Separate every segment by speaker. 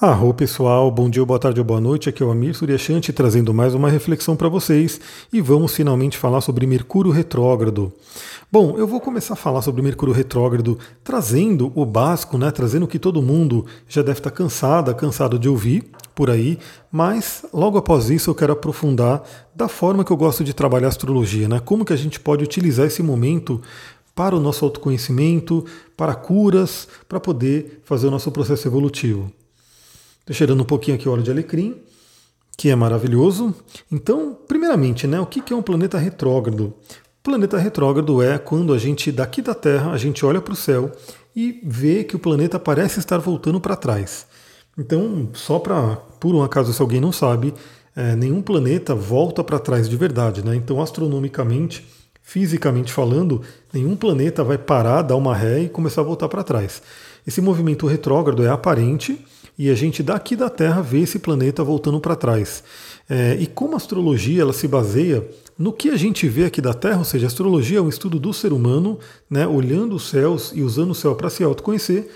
Speaker 1: Arro pessoal, bom dia, boa tarde ou boa noite. Aqui é o Amir Suryashanti trazendo mais uma reflexão para vocês e vamos finalmente falar sobre Mercúrio retrógrado. Bom, eu vou começar a falar sobre Mercúrio retrógrado trazendo o básico, né? Trazendo o que todo mundo já deve estar cansada, cansado de ouvir por aí, mas logo após isso eu quero aprofundar da forma que eu gosto de trabalhar a astrologia, né? Como que a gente pode utilizar esse momento para o nosso autoconhecimento, para curas, para poder fazer o nosso processo evolutivo. Estou cheirando um pouquinho aqui o óleo de alecrim, que é maravilhoso. Então, primeiramente, né, o que é um planeta retrógrado? Planeta retrógrado é quando a gente, daqui da Terra, a gente olha para o céu e vê que o planeta parece estar voltando para trás. Então, só para, por um acaso, se alguém não sabe, é, nenhum planeta volta para trás de verdade. Né? Então, astronomicamente, fisicamente falando, nenhum planeta vai parar, dar uma ré e começar a voltar para trás. Esse movimento retrógrado é aparente e a gente daqui da Terra vê esse planeta voltando para trás. É, e como a astrologia ela se baseia no que a gente vê aqui da Terra, ou seja, a astrologia é um estudo do ser humano, né, olhando os céus e usando o céu para se autoconhecer.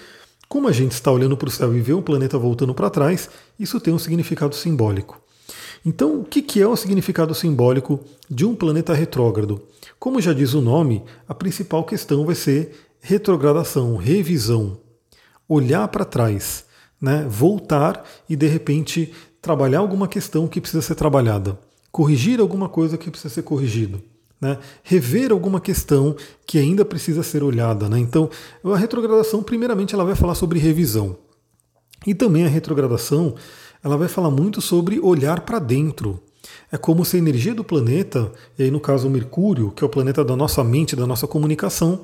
Speaker 1: Como a gente está olhando para o céu e vê um planeta voltando para trás, isso tem um significado simbólico. Então, o que é o significado simbólico de um planeta retrógrado? Como já diz o nome, a principal questão vai ser retrogradação, revisão, olhar para trás né, voltar e de repente trabalhar alguma questão que precisa ser trabalhada, corrigir alguma coisa que precisa ser corrigido. Né, rever alguma questão que ainda precisa ser olhada. Né? Então, a retrogradação, primeiramente, ela vai falar sobre revisão. E também a retrogradação, ela vai falar muito sobre olhar para dentro. É como se a energia do planeta, e aí no caso o Mercúrio, que é o planeta da nossa mente, da nossa comunicação,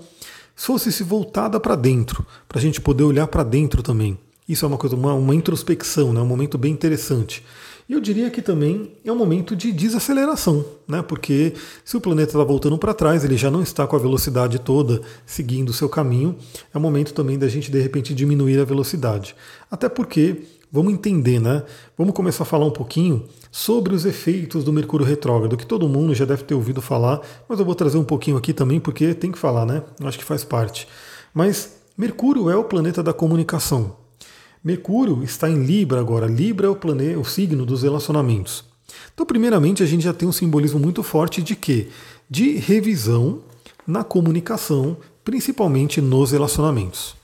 Speaker 1: fosse se voltada para dentro, para a gente poder olhar para dentro também. Isso é uma coisa, uma, uma introspecção, né? um momento bem interessante. E eu diria que também é um momento de desaceleração, né? porque se o planeta está voltando para trás, ele já não está com a velocidade toda seguindo o seu caminho, é o momento também da gente de repente diminuir a velocidade. Até porque, vamos entender, né? Vamos começar a falar um pouquinho sobre os efeitos do Mercúrio retrógrado, que todo mundo já deve ter ouvido falar, mas eu vou trazer um pouquinho aqui também, porque tem que falar, né? Acho que faz parte. Mas Mercúrio é o planeta da comunicação. Mercúrio está em Libra agora. Libra é o planeta, o signo dos relacionamentos. Então, primeiramente, a gente já tem um simbolismo muito forte de quê? De revisão na comunicação, principalmente nos relacionamentos.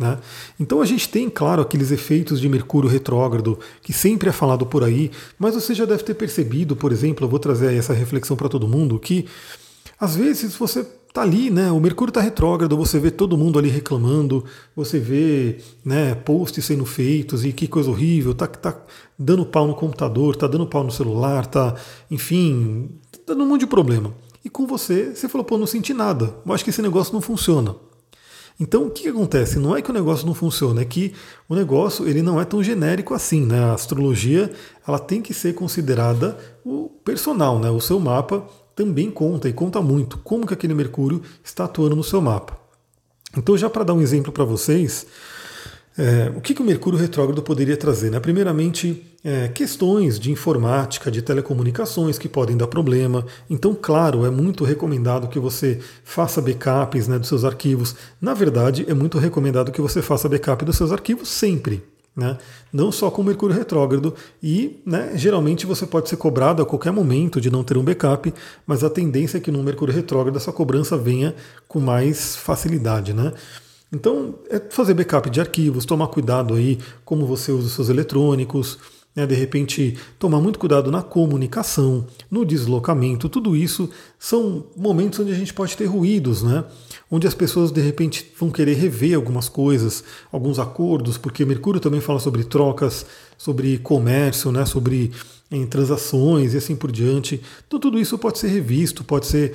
Speaker 1: Né? Então a gente tem, claro, aqueles efeitos de Mercúrio retrógrado que sempre é falado por aí, mas você já deve ter percebido, por exemplo, eu vou trazer essa reflexão para todo mundo, que às vezes você tá ali, né? O Mercúrio está retrógrado, você vê todo mundo ali reclamando, você vê né, posts sendo feitos e que coisa horrível, tá, tá dando pau no computador, tá dando pau no celular, tá, enfim, tá dando um monte de problema. E com você, você falou, pô, não senti nada, eu acho que esse negócio não funciona. Então, o que, que, acontece? Não é que o negócio não funciona, é que o negócio ele não é tão genérico assim. Né? A astrologia ela tem que ser considerada o personal, né? o seu mapa também conta e conta muito como que aquele Mercúrio está atuando no seu mapa. Então, já para dar um exemplo para vocês, é, o que, que o Mercúrio retrógrado poderia trazer? Né? Primeiramente, é, questões de informática, de telecomunicações que podem dar problema. Então, claro, é muito recomendado que você faça backups né, dos seus arquivos. Na verdade, é muito recomendado que você faça backup dos seus arquivos sempre. Né? Não só com Mercúrio retrógrado, e né, geralmente você pode ser cobrado a qualquer momento de não ter um backup, mas a tendência é que no Mercúrio retrógrado essa cobrança venha com mais facilidade. Né? Então, é fazer backup de arquivos, tomar cuidado aí como você usa os seus eletrônicos, né, de repente tomar muito cuidado na comunicação, no deslocamento, tudo isso são momentos onde a gente pode ter ruídos, né? onde as pessoas de repente vão querer rever algumas coisas, alguns acordos, porque Mercúrio também fala sobre trocas, sobre comércio, né, sobre em transações e assim por diante. Então tudo isso pode ser revisto, pode ser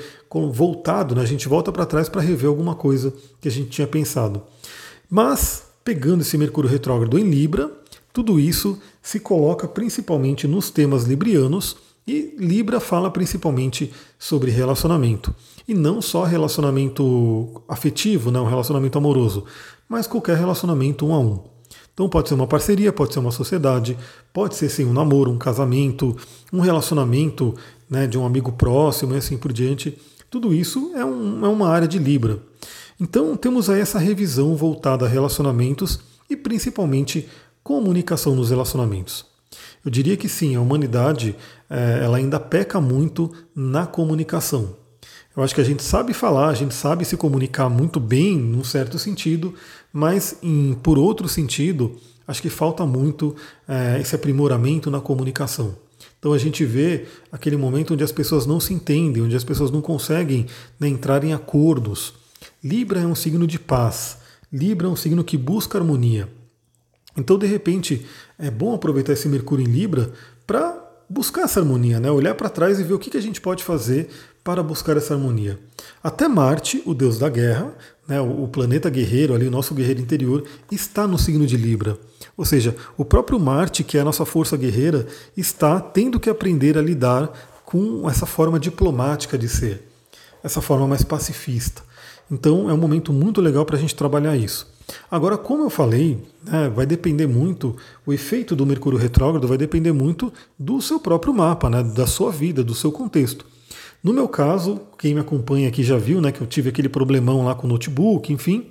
Speaker 1: voltado, né? a gente volta para trás para rever alguma coisa que a gente tinha pensado. Mas, pegando esse Mercúrio retrógrado em Libra, tudo isso se coloca principalmente nos temas librianos e Libra fala principalmente sobre relacionamento. E não só relacionamento afetivo, né, um relacionamento amoroso, mas qualquer relacionamento um a um. Então pode ser uma parceria, pode ser uma sociedade, pode ser sim um namoro, um casamento, um relacionamento né, de um amigo próximo e assim por diante. Tudo isso é, um, é uma área de Libra. Então temos aí essa revisão voltada a relacionamentos e principalmente comunicação nos relacionamentos. Eu diria que sim, a humanidade é, ela ainda peca muito na comunicação. Eu acho que a gente sabe falar, a gente sabe se comunicar muito bem, num certo sentido, mas em, por outro sentido, acho que falta muito é, esse aprimoramento na comunicação. Então a gente vê aquele momento onde as pessoas não se entendem, onde as pessoas não conseguem né, entrar em acordos. Libra é um signo de paz. Libra é um signo que busca harmonia. Então, de repente, é bom aproveitar esse Mercúrio em Libra para buscar essa harmonia, né? olhar para trás e ver o que, que a gente pode fazer para buscar essa harmonia. Até Marte, o deus da guerra, né, o planeta guerreiro, ali, o nosso guerreiro interior, está no signo de Libra. Ou seja, o próprio Marte, que é a nossa força guerreira, está tendo que aprender a lidar com essa forma diplomática de ser, essa forma mais pacifista. Então é um momento muito legal para a gente trabalhar isso. Agora, como eu falei, né, vai depender muito, o efeito do Mercúrio retrógrado vai depender muito do seu próprio mapa, né, da sua vida, do seu contexto. No meu caso, quem me acompanha aqui já viu, né, que eu tive aquele problemão lá com o notebook, enfim.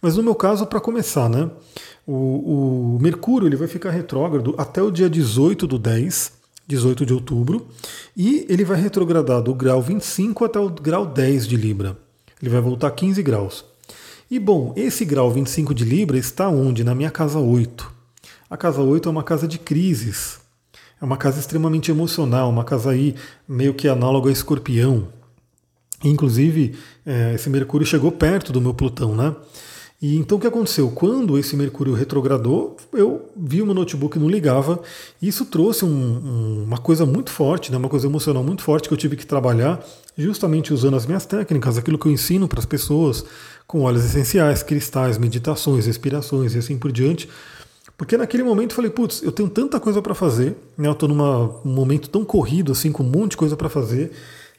Speaker 1: Mas no meu caso, para começar, né, o, o, Mercúrio ele vai ficar retrógrado até o dia 18 do 10, 18 de outubro, e ele vai retrogradar do grau 25 até o grau 10 de Libra. Ele vai voltar 15 graus. E bom, esse grau 25 de Libra está onde? Na minha casa 8. A casa 8 é uma casa de crises, é uma casa extremamente emocional, uma casa aí meio que análoga a escorpião. Inclusive, é, esse Mercúrio chegou perto do meu Plutão, né? E então o que aconteceu? Quando esse Mercúrio retrogradou, eu vi o meu notebook não ligava, e isso trouxe um, um, uma coisa muito forte, né, uma coisa emocional muito forte que eu tive que trabalhar, justamente usando as minhas técnicas, aquilo que eu ensino para as pessoas, com óleos essenciais, cristais, meditações, respirações e assim por diante, porque naquele momento eu falei, putz, eu tenho tanta coisa para fazer, né? eu estou num momento tão corrido, assim, com um monte de coisa para fazer.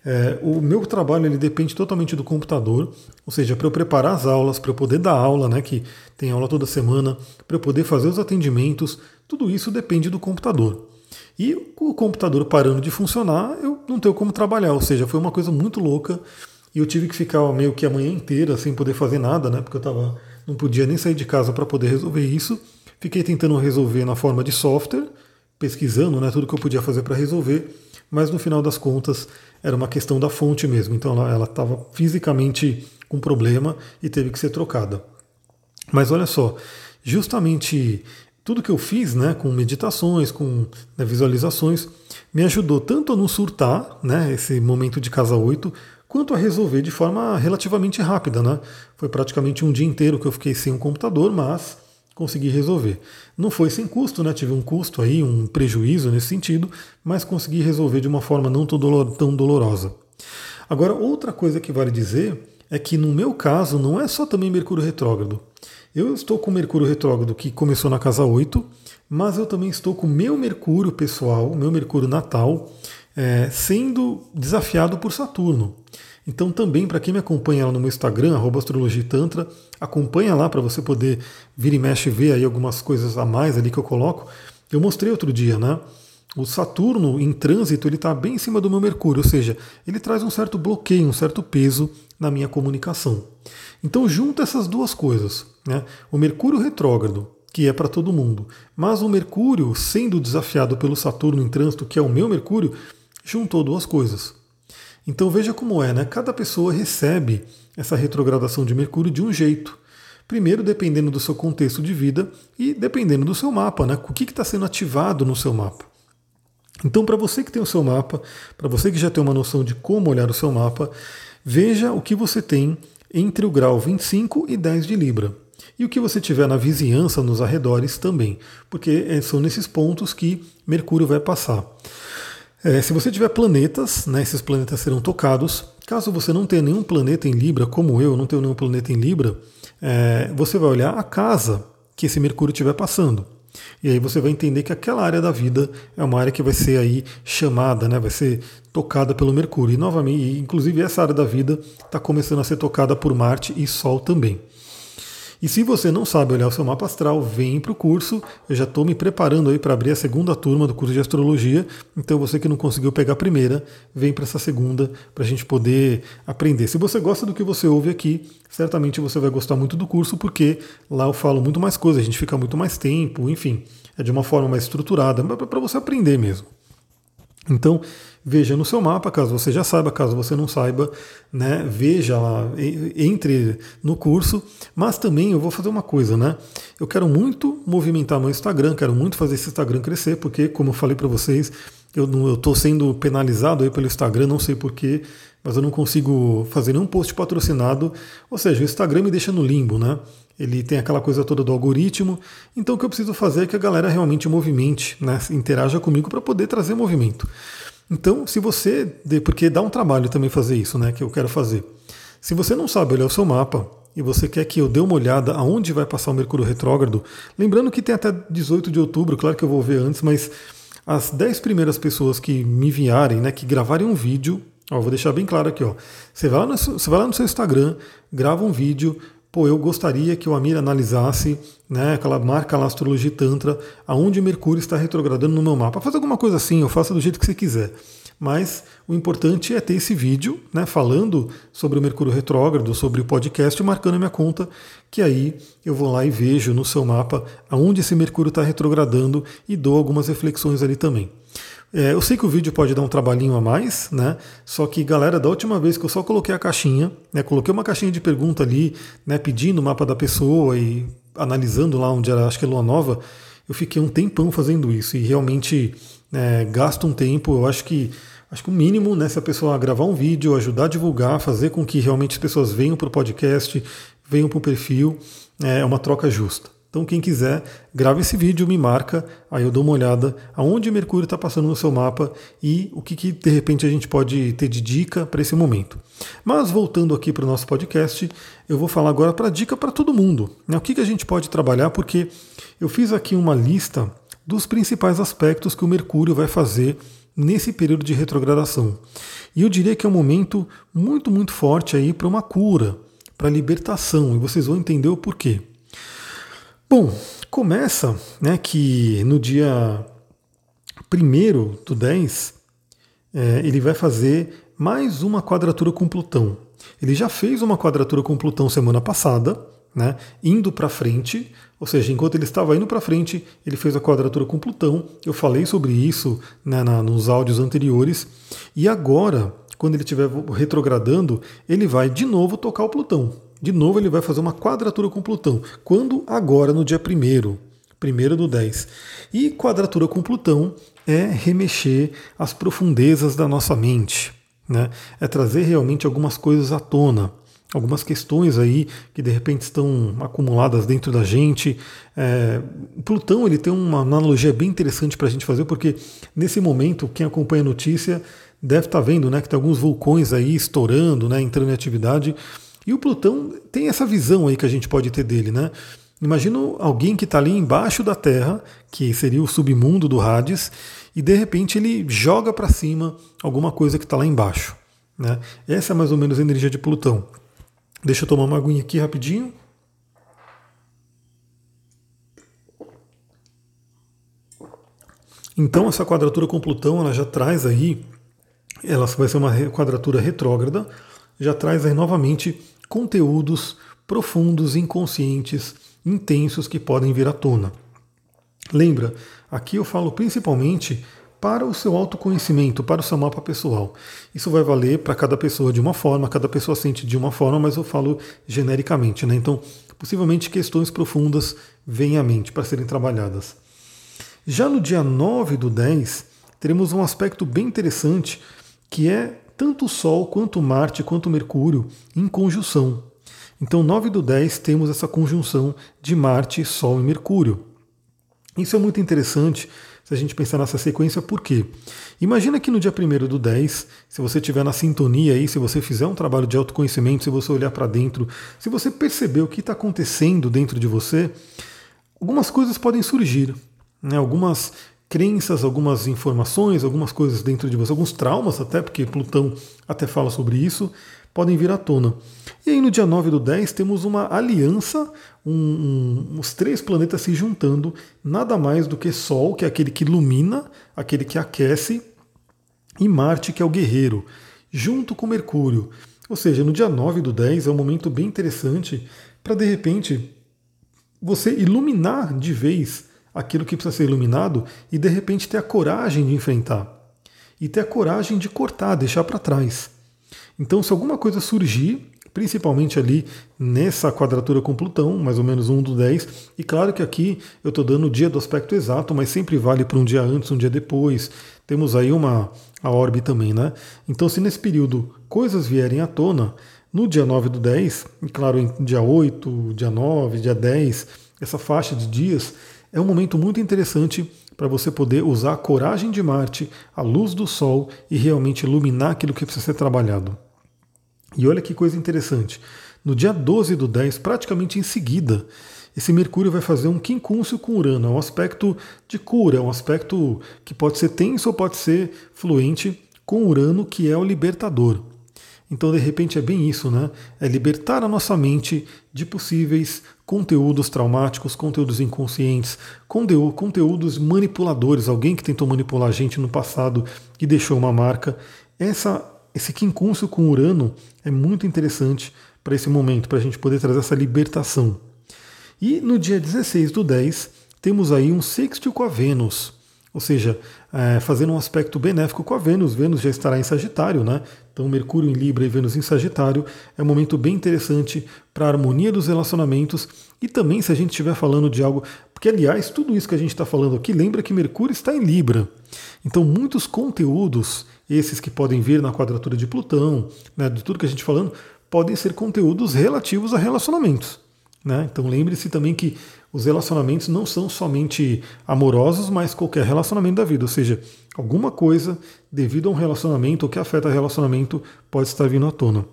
Speaker 1: É, o meu trabalho ele depende totalmente do computador, ou seja, para eu preparar as aulas, para eu poder dar aula, né, que tem aula toda semana, para eu poder fazer os atendimentos, tudo isso depende do computador. E o computador parando de funcionar, eu não tenho como trabalhar, ou seja, foi uma coisa muito louca e eu tive que ficar meio que a manhã inteira sem poder fazer nada, né, porque eu tava, não podia nem sair de casa para poder resolver isso. Fiquei tentando resolver na forma de software, pesquisando né, tudo que eu podia fazer para resolver, mas no final das contas era uma questão da fonte mesmo. Então ela estava fisicamente com problema e teve que ser trocada. Mas olha só, justamente tudo que eu fiz, né, com meditações, com né, visualizações, me ajudou tanto a não surtar, né, esse momento de casa 8, quanto a resolver de forma relativamente rápida, né? Foi praticamente um dia inteiro que eu fiquei sem um computador, mas consegui resolver. Não foi sem custo, né? Tive um custo aí, um prejuízo nesse sentido, mas consegui resolver de uma forma não tão dolorosa. Agora, outra coisa que vale dizer é que no meu caso não é só também Mercúrio retrógrado. Eu estou com Mercúrio retrógrado que começou na casa 8, mas eu também estou com meu Mercúrio pessoal, meu Mercúrio natal, é, sendo desafiado por Saturno. Então também para quem me acompanha lá no meu Instagram, astrologitantra, acompanha lá para você poder vir e mexe e ver aí algumas coisas a mais ali que eu coloco. Eu mostrei outro dia, né? O Saturno em trânsito ele está bem em cima do meu Mercúrio, ou seja, ele traz um certo bloqueio, um certo peso na minha comunicação. Então junta essas duas coisas, né? O Mercúrio retrógrado, que é para todo mundo, mas o Mercúrio sendo desafiado pelo Saturno em trânsito, que é o meu Mercúrio, juntou duas coisas. Então veja como é, né? Cada pessoa recebe essa retrogradação de Mercúrio de um jeito. Primeiro, dependendo do seu contexto de vida e dependendo do seu mapa, né? O que está sendo ativado no seu mapa. Então, para você que tem o seu mapa, para você que já tem uma noção de como olhar o seu mapa, veja o que você tem entre o grau 25 e 10 de Libra. E o que você tiver na vizinhança, nos arredores também, porque é, são nesses pontos que Mercúrio vai passar. É, se você tiver planetas, né, esses planetas serão tocados. Caso você não tenha nenhum planeta em Libra, como eu, não tenho nenhum planeta em Libra, é, você vai olhar a casa que esse Mercúrio estiver passando. E aí você vai entender que aquela área da vida é uma área que vai ser aí chamada, né, vai ser tocada pelo Mercúrio. E novamente, inclusive essa área da vida está começando a ser tocada por Marte e Sol também. E se você não sabe olhar o seu mapa astral, vem para o curso. Eu já estou me preparando aí para abrir a segunda turma do curso de astrologia. Então você que não conseguiu pegar a primeira, vem para essa segunda para a gente poder aprender. Se você gosta do que você ouve aqui, certamente você vai gostar muito do curso, porque lá eu falo muito mais coisas, a gente fica muito mais tempo, enfim, é de uma forma mais estruturada, para você aprender mesmo. Então, veja no seu mapa, caso você já saiba, caso você não saiba, né, veja lá, entre no curso, mas também eu vou fazer uma coisa, né? Eu quero muito movimentar meu Instagram, quero muito fazer esse Instagram crescer, porque, como eu falei para vocês, eu estou sendo penalizado aí pelo Instagram, não sei porquê, mas eu não consigo fazer nenhum post patrocinado, ou seja, o Instagram me deixa no limbo, né? Ele tem aquela coisa toda do algoritmo, então o que eu preciso fazer é que a galera realmente movimente, né? interaja comigo para poder trazer movimento. Então, se você, porque dá um trabalho também fazer isso, né, que eu quero fazer. Se você não sabe olhar o seu mapa e você quer que eu dê uma olhada aonde vai passar o Mercúrio retrógrado, lembrando que tem até 18 de outubro, claro que eu vou ver antes, mas as 10 primeiras pessoas que me enviarem, né, que gravarem um vídeo, ó, vou deixar bem claro aqui, ó. Você vai, lá no, você vai lá no seu Instagram, grava um vídeo, pô, eu gostaria que o Amir analisasse, né, aquela marca lá Astrologia Tantra, aonde Mercúrio está retrogradando no meu mapa. Faz alguma coisa assim, eu faço do jeito que você quiser. Mas o importante é ter esse vídeo, né, falando sobre o Mercúrio retrógrado, sobre o podcast, marcando a minha conta, que aí eu vou lá e vejo no seu mapa aonde esse Mercúrio está retrogradando e dou algumas reflexões ali também. É, eu sei que o vídeo pode dar um trabalhinho a mais, né? Só que, galera, da última vez que eu só coloquei a caixinha, né? Coloquei uma caixinha de pergunta ali, né? Pedindo o mapa da pessoa e analisando lá onde era, acho que é lua nova, eu fiquei um tempão fazendo isso e realmente é, gasto um tempo. Eu acho que acho que o mínimo, né? Se a pessoa gravar um vídeo, ajudar a divulgar, fazer com que realmente as pessoas venham para o podcast, venham para o perfil, é uma troca justa. Então, quem quiser, grava esse vídeo, me marca, aí eu dou uma olhada aonde Mercúrio está passando no seu mapa e o que, que de repente a gente pode ter de dica para esse momento. Mas voltando aqui para o nosso podcast, eu vou falar agora para dica para todo mundo. Né? O que, que a gente pode trabalhar, porque eu fiz aqui uma lista dos principais aspectos que o Mercúrio vai fazer nesse período de retrogradação. E eu diria que é um momento muito, muito forte aí para uma cura, para libertação, e vocês vão entender o porquê. Bom, começa né, que no dia 1 do 10, é, ele vai fazer mais uma quadratura com Plutão. Ele já fez uma quadratura com Plutão semana passada, né, indo para frente, ou seja, enquanto ele estava indo para frente, ele fez a quadratura com Plutão. Eu falei sobre isso né, na, nos áudios anteriores. E agora, quando ele estiver retrogradando, ele vai de novo tocar o Plutão. De novo, ele vai fazer uma quadratura com Plutão. Quando? Agora, no dia 1 primeiro do 10. E quadratura com Plutão é remexer as profundezas da nossa mente. Né? É trazer realmente algumas coisas à tona. Algumas questões aí que de repente estão acumuladas dentro da gente. É, Plutão ele tem uma analogia bem interessante para a gente fazer, porque nesse momento, quem acompanha a notícia deve estar tá vendo né, que tem alguns vulcões aí estourando, né, entrando em atividade. E o Plutão tem essa visão aí que a gente pode ter dele, né? Imagina alguém que está ali embaixo da Terra, que seria o submundo do Hades, e de repente ele joga para cima alguma coisa que está lá embaixo. Né? Essa é mais ou menos a energia de Plutão. Deixa eu tomar uma aguinha aqui rapidinho. Então essa quadratura com Plutão ela já traz aí, ela vai ser uma quadratura retrógrada, já traz aí novamente conteúdos profundos, inconscientes, intensos que podem vir à tona. Lembra, aqui eu falo principalmente para o seu autoconhecimento, para o seu mapa pessoal. Isso vai valer para cada pessoa de uma forma, cada pessoa sente de uma forma, mas eu falo genericamente. Né? Então, possivelmente questões profundas vêm à mente para serem trabalhadas. Já no dia 9 do 10, teremos um aspecto bem interessante que é tanto o Sol quanto Marte quanto Mercúrio em conjunção. Então, 9 do 10 temos essa conjunção de Marte, Sol e Mercúrio. Isso é muito interessante se a gente pensar nessa sequência, por quê? Imagina que no dia 1 do 10, se você estiver na sintonia aí, se você fizer um trabalho de autoconhecimento, se você olhar para dentro, se você perceber o que está acontecendo dentro de você, algumas coisas podem surgir. Né? Algumas crenças, algumas informações, algumas coisas dentro de você, alguns traumas até, porque Plutão até fala sobre isso, podem vir à tona. E aí no dia 9 do 10 temos uma aliança, um, um, os três planetas se juntando, nada mais do que Sol, que é aquele que ilumina, aquele que aquece, e Marte, que é o guerreiro, junto com Mercúrio. Ou seja, no dia 9 do 10 é um momento bem interessante para de repente você iluminar de vez aquilo que precisa ser iluminado e de repente ter a coragem de enfrentar e ter a coragem de cortar, deixar para trás. Então, se alguma coisa surgir, principalmente ali nessa quadratura com Plutão, mais ou menos 1 do 10, e claro que aqui eu estou dando o dia do aspecto exato, mas sempre vale para um dia antes, um dia depois. Temos aí uma a orbe também, né? Então, se nesse período coisas vierem à tona, no dia 9 do 10, e claro, em dia 8, dia 9, dia 10, essa faixa de dias, é um momento muito interessante para você poder usar a coragem de Marte, a luz do Sol e realmente iluminar aquilo que precisa ser trabalhado. E olha que coisa interessante. No dia 12 do 10, praticamente em seguida, esse Mercúrio vai fazer um quincúncio com Urano. É um aspecto de cura, é um aspecto que pode ser tenso ou pode ser fluente com Urano, que é o libertador. Então, de repente, é bem isso, né? É libertar a nossa mente de possíveis conteúdos traumáticos, conteúdos inconscientes, conteúdos manipuladores, alguém que tentou manipular a gente no passado e deixou uma marca. Essa, esse quincúncio com Urano é muito interessante para esse momento, para a gente poder trazer essa libertação. E no dia 16 do 10, temos aí um sextil com a Vênus. Ou seja, é, fazendo um aspecto benéfico com a Vênus. Vênus já estará em Sagitário, né? Então, Mercúrio em Libra e Vênus em Sagitário é um momento bem interessante para a harmonia dos relacionamentos e também se a gente estiver falando de algo. Porque, aliás, tudo isso que a gente está falando aqui lembra que Mercúrio está em Libra. Então, muitos conteúdos, esses que podem vir na quadratura de Plutão, né, de tudo que a gente falando, podem ser conteúdos relativos a relacionamentos. Né? Então, lembre-se também que os relacionamentos não são somente amorosos, mas qualquer relacionamento da vida. Ou seja, alguma coisa devido a um relacionamento ou que afeta o relacionamento pode estar vindo à tona.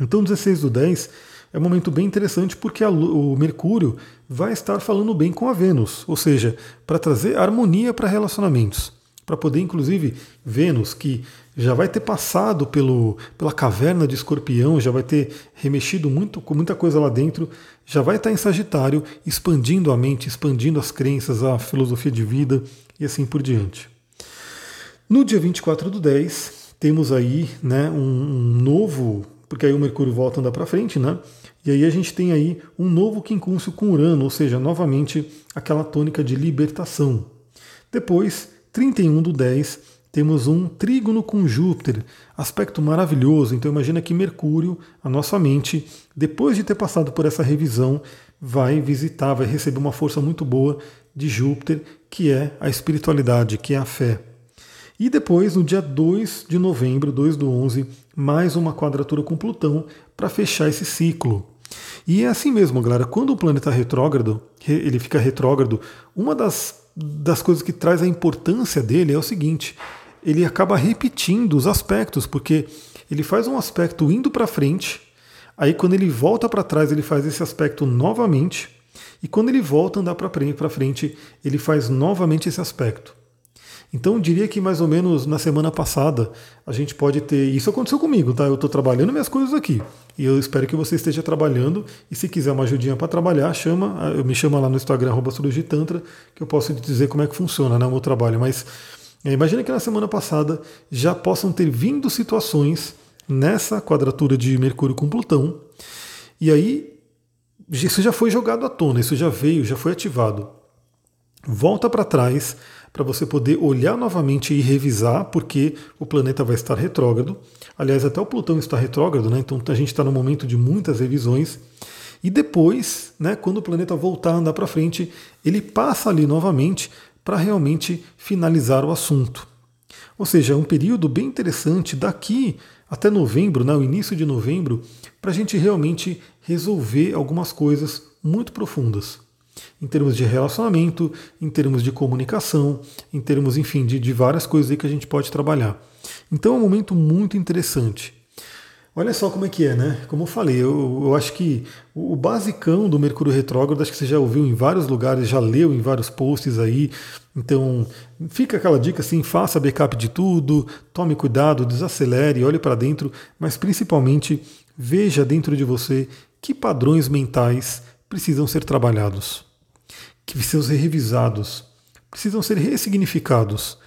Speaker 1: Então, 16 do 10 é um momento bem interessante porque a, o Mercúrio vai estar falando bem com a Vênus, ou seja, para trazer harmonia para relacionamentos. Para poder, inclusive, Vênus, que já vai ter passado pelo, pela caverna de escorpião, já vai ter remexido muito com muita coisa lá dentro, já vai estar em Sagitário, expandindo a mente, expandindo as crenças, a filosofia de vida e assim por diante. No dia 24 do 10, temos aí né, um, um novo, porque aí o Mercúrio volta a andar para frente, né? E aí a gente tem aí um novo quincúncio com Urano, ou seja, novamente aquela tônica de libertação. Depois, 31 do 10, temos um trígono com Júpiter, aspecto maravilhoso. Então imagina que Mercúrio, a nossa mente, depois de ter passado por essa revisão, vai visitar, vai receber uma força muito boa de Júpiter, que é a espiritualidade, que é a fé. E depois, no dia 2 de novembro, 2 do 11, mais uma quadratura com Plutão para fechar esse ciclo. E é assim mesmo, galera. Quando o planeta retrógrado, ele fica retrógrado, uma das das coisas que traz a importância dele é o seguinte: ele acaba repetindo os aspectos, porque ele faz um aspecto indo para frente, aí quando ele volta para trás, ele faz esse aspecto novamente, e quando ele volta a andar para frente, ele faz novamente esse aspecto. Então, eu diria que mais ou menos na semana passada a gente pode ter. Isso aconteceu comigo, tá? Eu estou trabalhando minhas coisas aqui. E eu espero que você esteja trabalhando. E se quiser uma ajudinha para trabalhar, chama, eu me chama lá no Instagram, Tantra, que eu posso te dizer como é que funciona né, o meu trabalho. Mas é, imagina que na semana passada já possam ter vindo situações nessa quadratura de Mercúrio com Plutão. E aí, isso já foi jogado à tona, isso já veio, já foi ativado. Volta para trás para você poder olhar novamente e revisar, porque o planeta vai estar retrógrado. Aliás, até o Plutão está retrógrado, né? então a gente está no momento de muitas revisões. E depois, né, quando o planeta voltar a andar para frente, ele passa ali novamente para realmente finalizar o assunto. Ou seja, é um período bem interessante daqui até novembro, né, o início de novembro, para a gente realmente resolver algumas coisas muito profundas em termos de relacionamento, em termos de comunicação, em termos, enfim, de, de várias coisas aí que a gente pode trabalhar. Então é um momento muito interessante. Olha só como é que é, né? Como eu falei, eu, eu, acho que o basicão do Mercúrio Retrógrado, acho que você já ouviu em vários lugares, já leu em vários posts aí. Então, fica aquela dica assim: faça backup de tudo, tome cuidado, desacelere, olhe para dentro, mas principalmente veja dentro de você que padrões mentais precisam ser trabalhados, que precisam ser revisados, precisam ser ressignificados.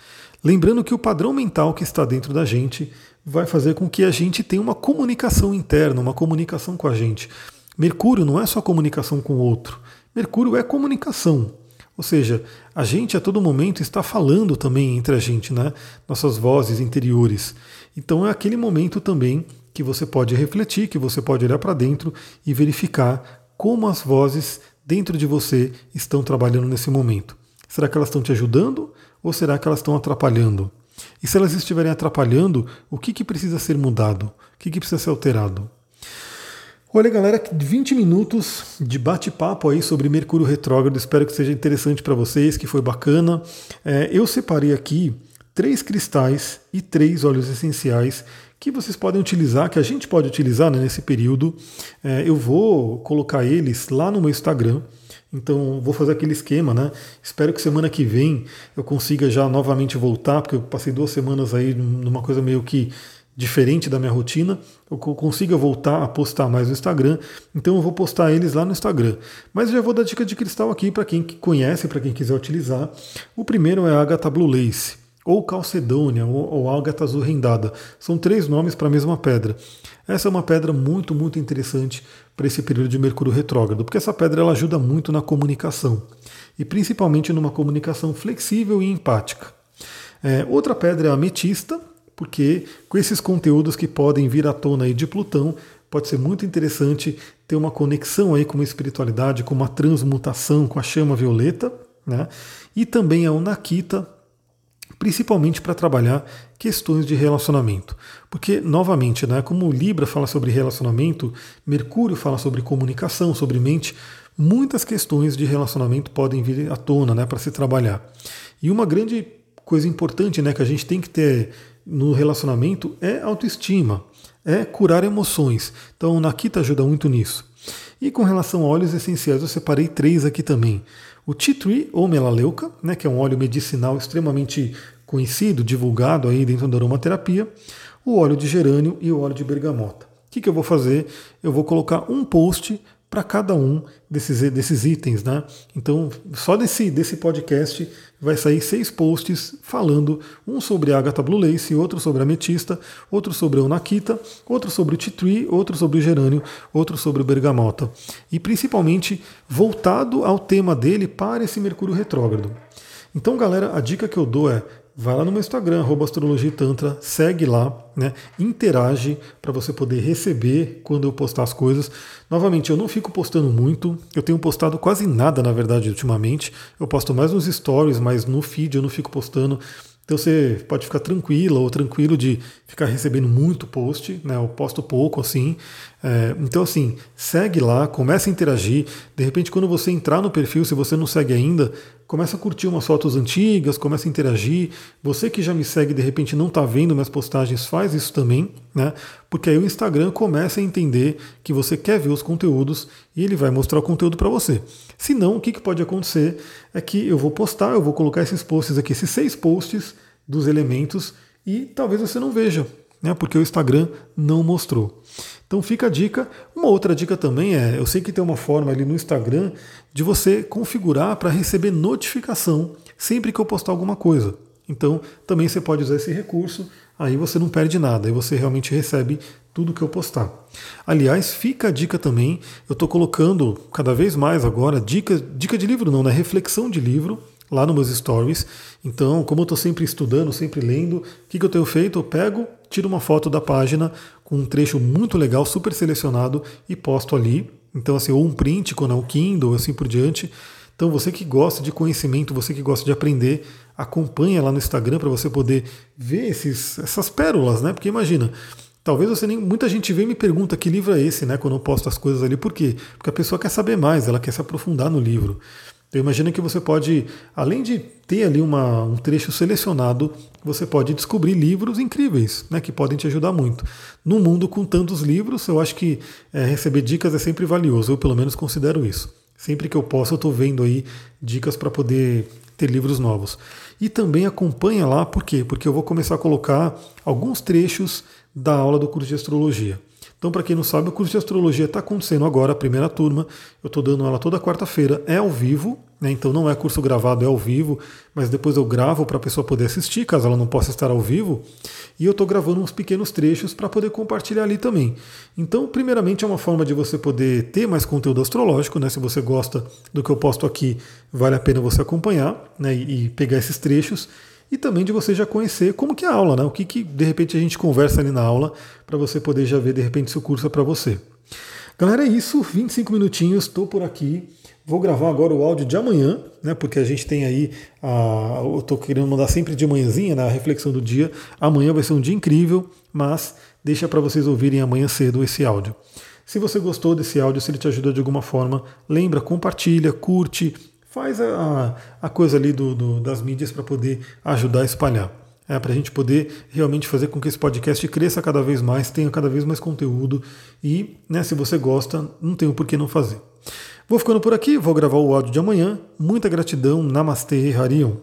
Speaker 1: Lembrando que o padrão mental que está dentro da gente vai fazer com que a gente tenha uma comunicação interna, uma comunicação com a gente. Mercúrio não é só comunicação com o outro. Mercúrio é comunicação. Ou seja, a gente a todo momento está falando também entre a gente, né? Nossas vozes interiores. Então é aquele momento também que você pode refletir, que você pode olhar para dentro e verificar como as vozes dentro de você estão trabalhando nesse momento. Será que elas estão te ajudando ou será que elas estão atrapalhando? E se elas estiverem atrapalhando, o que, que precisa ser mudado? O que, que precisa ser alterado? Olha, galera, 20 minutos de bate-papo aí sobre Mercúrio Retrógrado. Espero que seja interessante para vocês, que foi bacana. É, eu separei aqui três cristais e três óleos essenciais que vocês podem utilizar, que a gente pode utilizar né, nesse período. É, eu vou colocar eles lá no meu Instagram. Então vou fazer aquele esquema, né? Espero que semana que vem eu consiga já novamente voltar, porque eu passei duas semanas aí numa coisa meio que diferente da minha rotina, eu consiga voltar a postar mais no Instagram, então eu vou postar eles lá no Instagram. Mas já vou dar dica de cristal aqui para quem conhece, para quem quiser utilizar. O primeiro é a Agatha Blue Lace, ou Calcedônia, ou, ou Ágata Azul Rendada. São três nomes para a mesma pedra. Essa é uma pedra muito, muito interessante para esse período de Mercúrio retrógrado, porque essa pedra ela ajuda muito na comunicação, e principalmente numa comunicação flexível e empática. É, outra pedra é a ametista, porque com esses conteúdos que podem vir à tona aí de Plutão, pode ser muito interessante ter uma conexão aí com a espiritualidade, com uma transmutação com a chama violeta, né? E também a Onakita, principalmente para trabalhar questões de relacionamento. Porque, novamente, né, como Libra fala sobre relacionamento, Mercúrio fala sobre comunicação, sobre mente, muitas questões de relacionamento podem vir à tona né, para se trabalhar. E uma grande coisa importante né, que a gente tem que ter no relacionamento é autoestima, é curar emoções. Então, Nakita ajuda muito nisso. E com relação a óleos essenciais, eu separei três aqui também. O tea tree ou melaleuca, né, que é um óleo medicinal extremamente conhecido, divulgado aí dentro da aromaterapia, o óleo de gerânio e o óleo de bergamota. O que, que eu vou fazer? Eu vou colocar um post para cada um desses, desses itens, né? Então, só desse, desse podcast vai sair seis posts falando um sobre a Agatha Blue Lace, outro sobre a ametista, outro sobre a Onakita, outro sobre o tree, outro sobre o gerânio, outro sobre o bergamota. E principalmente voltado ao tema dele para esse Mercúrio retrógrado. Então, galera, a dica que eu dou é vai lá no meu Instagram, astrologitantra, segue lá, né? Interage para você poder receber quando eu postar as coisas. Novamente, eu não fico postando muito, eu tenho postado quase nada, na verdade, ultimamente. Eu posto mais nos stories, mas no feed eu não fico postando. Então você pode ficar tranquila ou tranquilo de ficar recebendo muito post, né? Eu posto pouco assim. É, então assim, segue lá, começa a interagir. De repente, quando você entrar no perfil, se você não segue ainda, começa a curtir umas fotos antigas, começa a interagir. Você que já me segue, de repente não está vendo minhas postagens, faz isso também, né? Porque aí o Instagram começa a entender que você quer ver os conteúdos e ele vai mostrar o conteúdo para você. Se não, o que, que pode acontecer é que eu vou postar, eu vou colocar esses posts aqui, esses seis posts dos elementos e talvez você não veja, né? Porque o Instagram não mostrou. Então fica a dica. Uma outra dica também é, eu sei que tem uma forma ali no Instagram de você configurar para receber notificação sempre que eu postar alguma coisa. Então também você pode usar esse recurso, aí você não perde nada, aí você realmente recebe tudo que eu postar. Aliás, fica a dica também, eu estou colocando cada vez mais agora dica, dica de livro não, né? Reflexão de livro lá nos meus stories. Então, como eu estou sempre estudando, sempre lendo, o que, que eu tenho feito? Eu pego, tiro uma foto da página com um trecho muito legal, super selecionado e posto ali. Então, assim, ou um print quando é um Kindle, assim por diante. Então, você que gosta de conhecimento, você que gosta de aprender, acompanha lá no Instagram para você poder ver esses, essas pérolas, né? Porque imagina, talvez você nem. Muita gente vem e me pergunta que livro é esse, né? Quando eu posto as coisas ali. Por quê? Porque a pessoa quer saber mais, ela quer se aprofundar no livro. Então imagina que você pode, além de ter ali uma, um trecho selecionado, você pode descobrir livros incríveis, né, que podem te ajudar muito. No mundo com tantos livros, eu acho que é, receber dicas é sempre valioso, eu pelo menos considero isso. Sempre que eu posso, eu estou vendo aí dicas para poder ter livros novos. E também acompanha lá, por quê? Porque eu vou começar a colocar alguns trechos da aula do curso de astrologia. Então, para quem não sabe, o curso de astrologia está acontecendo agora, a primeira turma. Eu estou dando ela toda quarta-feira, é ao vivo, né? então não é curso gravado, é ao vivo, mas depois eu gravo para a pessoa poder assistir, caso ela não possa estar ao vivo. E eu estou gravando uns pequenos trechos para poder compartilhar ali também. Então, primeiramente, é uma forma de você poder ter mais conteúdo astrológico, né? Se você gosta do que eu posto aqui, vale a pena você acompanhar né? e, e pegar esses trechos e também de você já conhecer como que é a aula, né? O que, que de repente a gente conversa ali na aula para você poder já ver de repente se o curso é para você. Galera, é isso, 25 minutinhos, estou por aqui. Vou gravar agora o áudio de amanhã, né? Porque a gente tem aí a, eu estou querendo mandar sempre de manhãzinha, né, a reflexão do dia. Amanhã vai ser um dia incrível, mas deixa para vocês ouvirem amanhã cedo esse áudio. Se você gostou desse áudio, se ele te ajudou de alguma forma, lembra, compartilha, curte, faz a, a coisa ali do, do das mídias para poder ajudar a espalhar. É, para a gente poder realmente fazer com que esse podcast cresça cada vez mais, tenha cada vez mais conteúdo e, né, se você gosta, não tem por que não fazer. Vou ficando por aqui, vou gravar o áudio de amanhã. Muita gratidão, Namastê, Harion.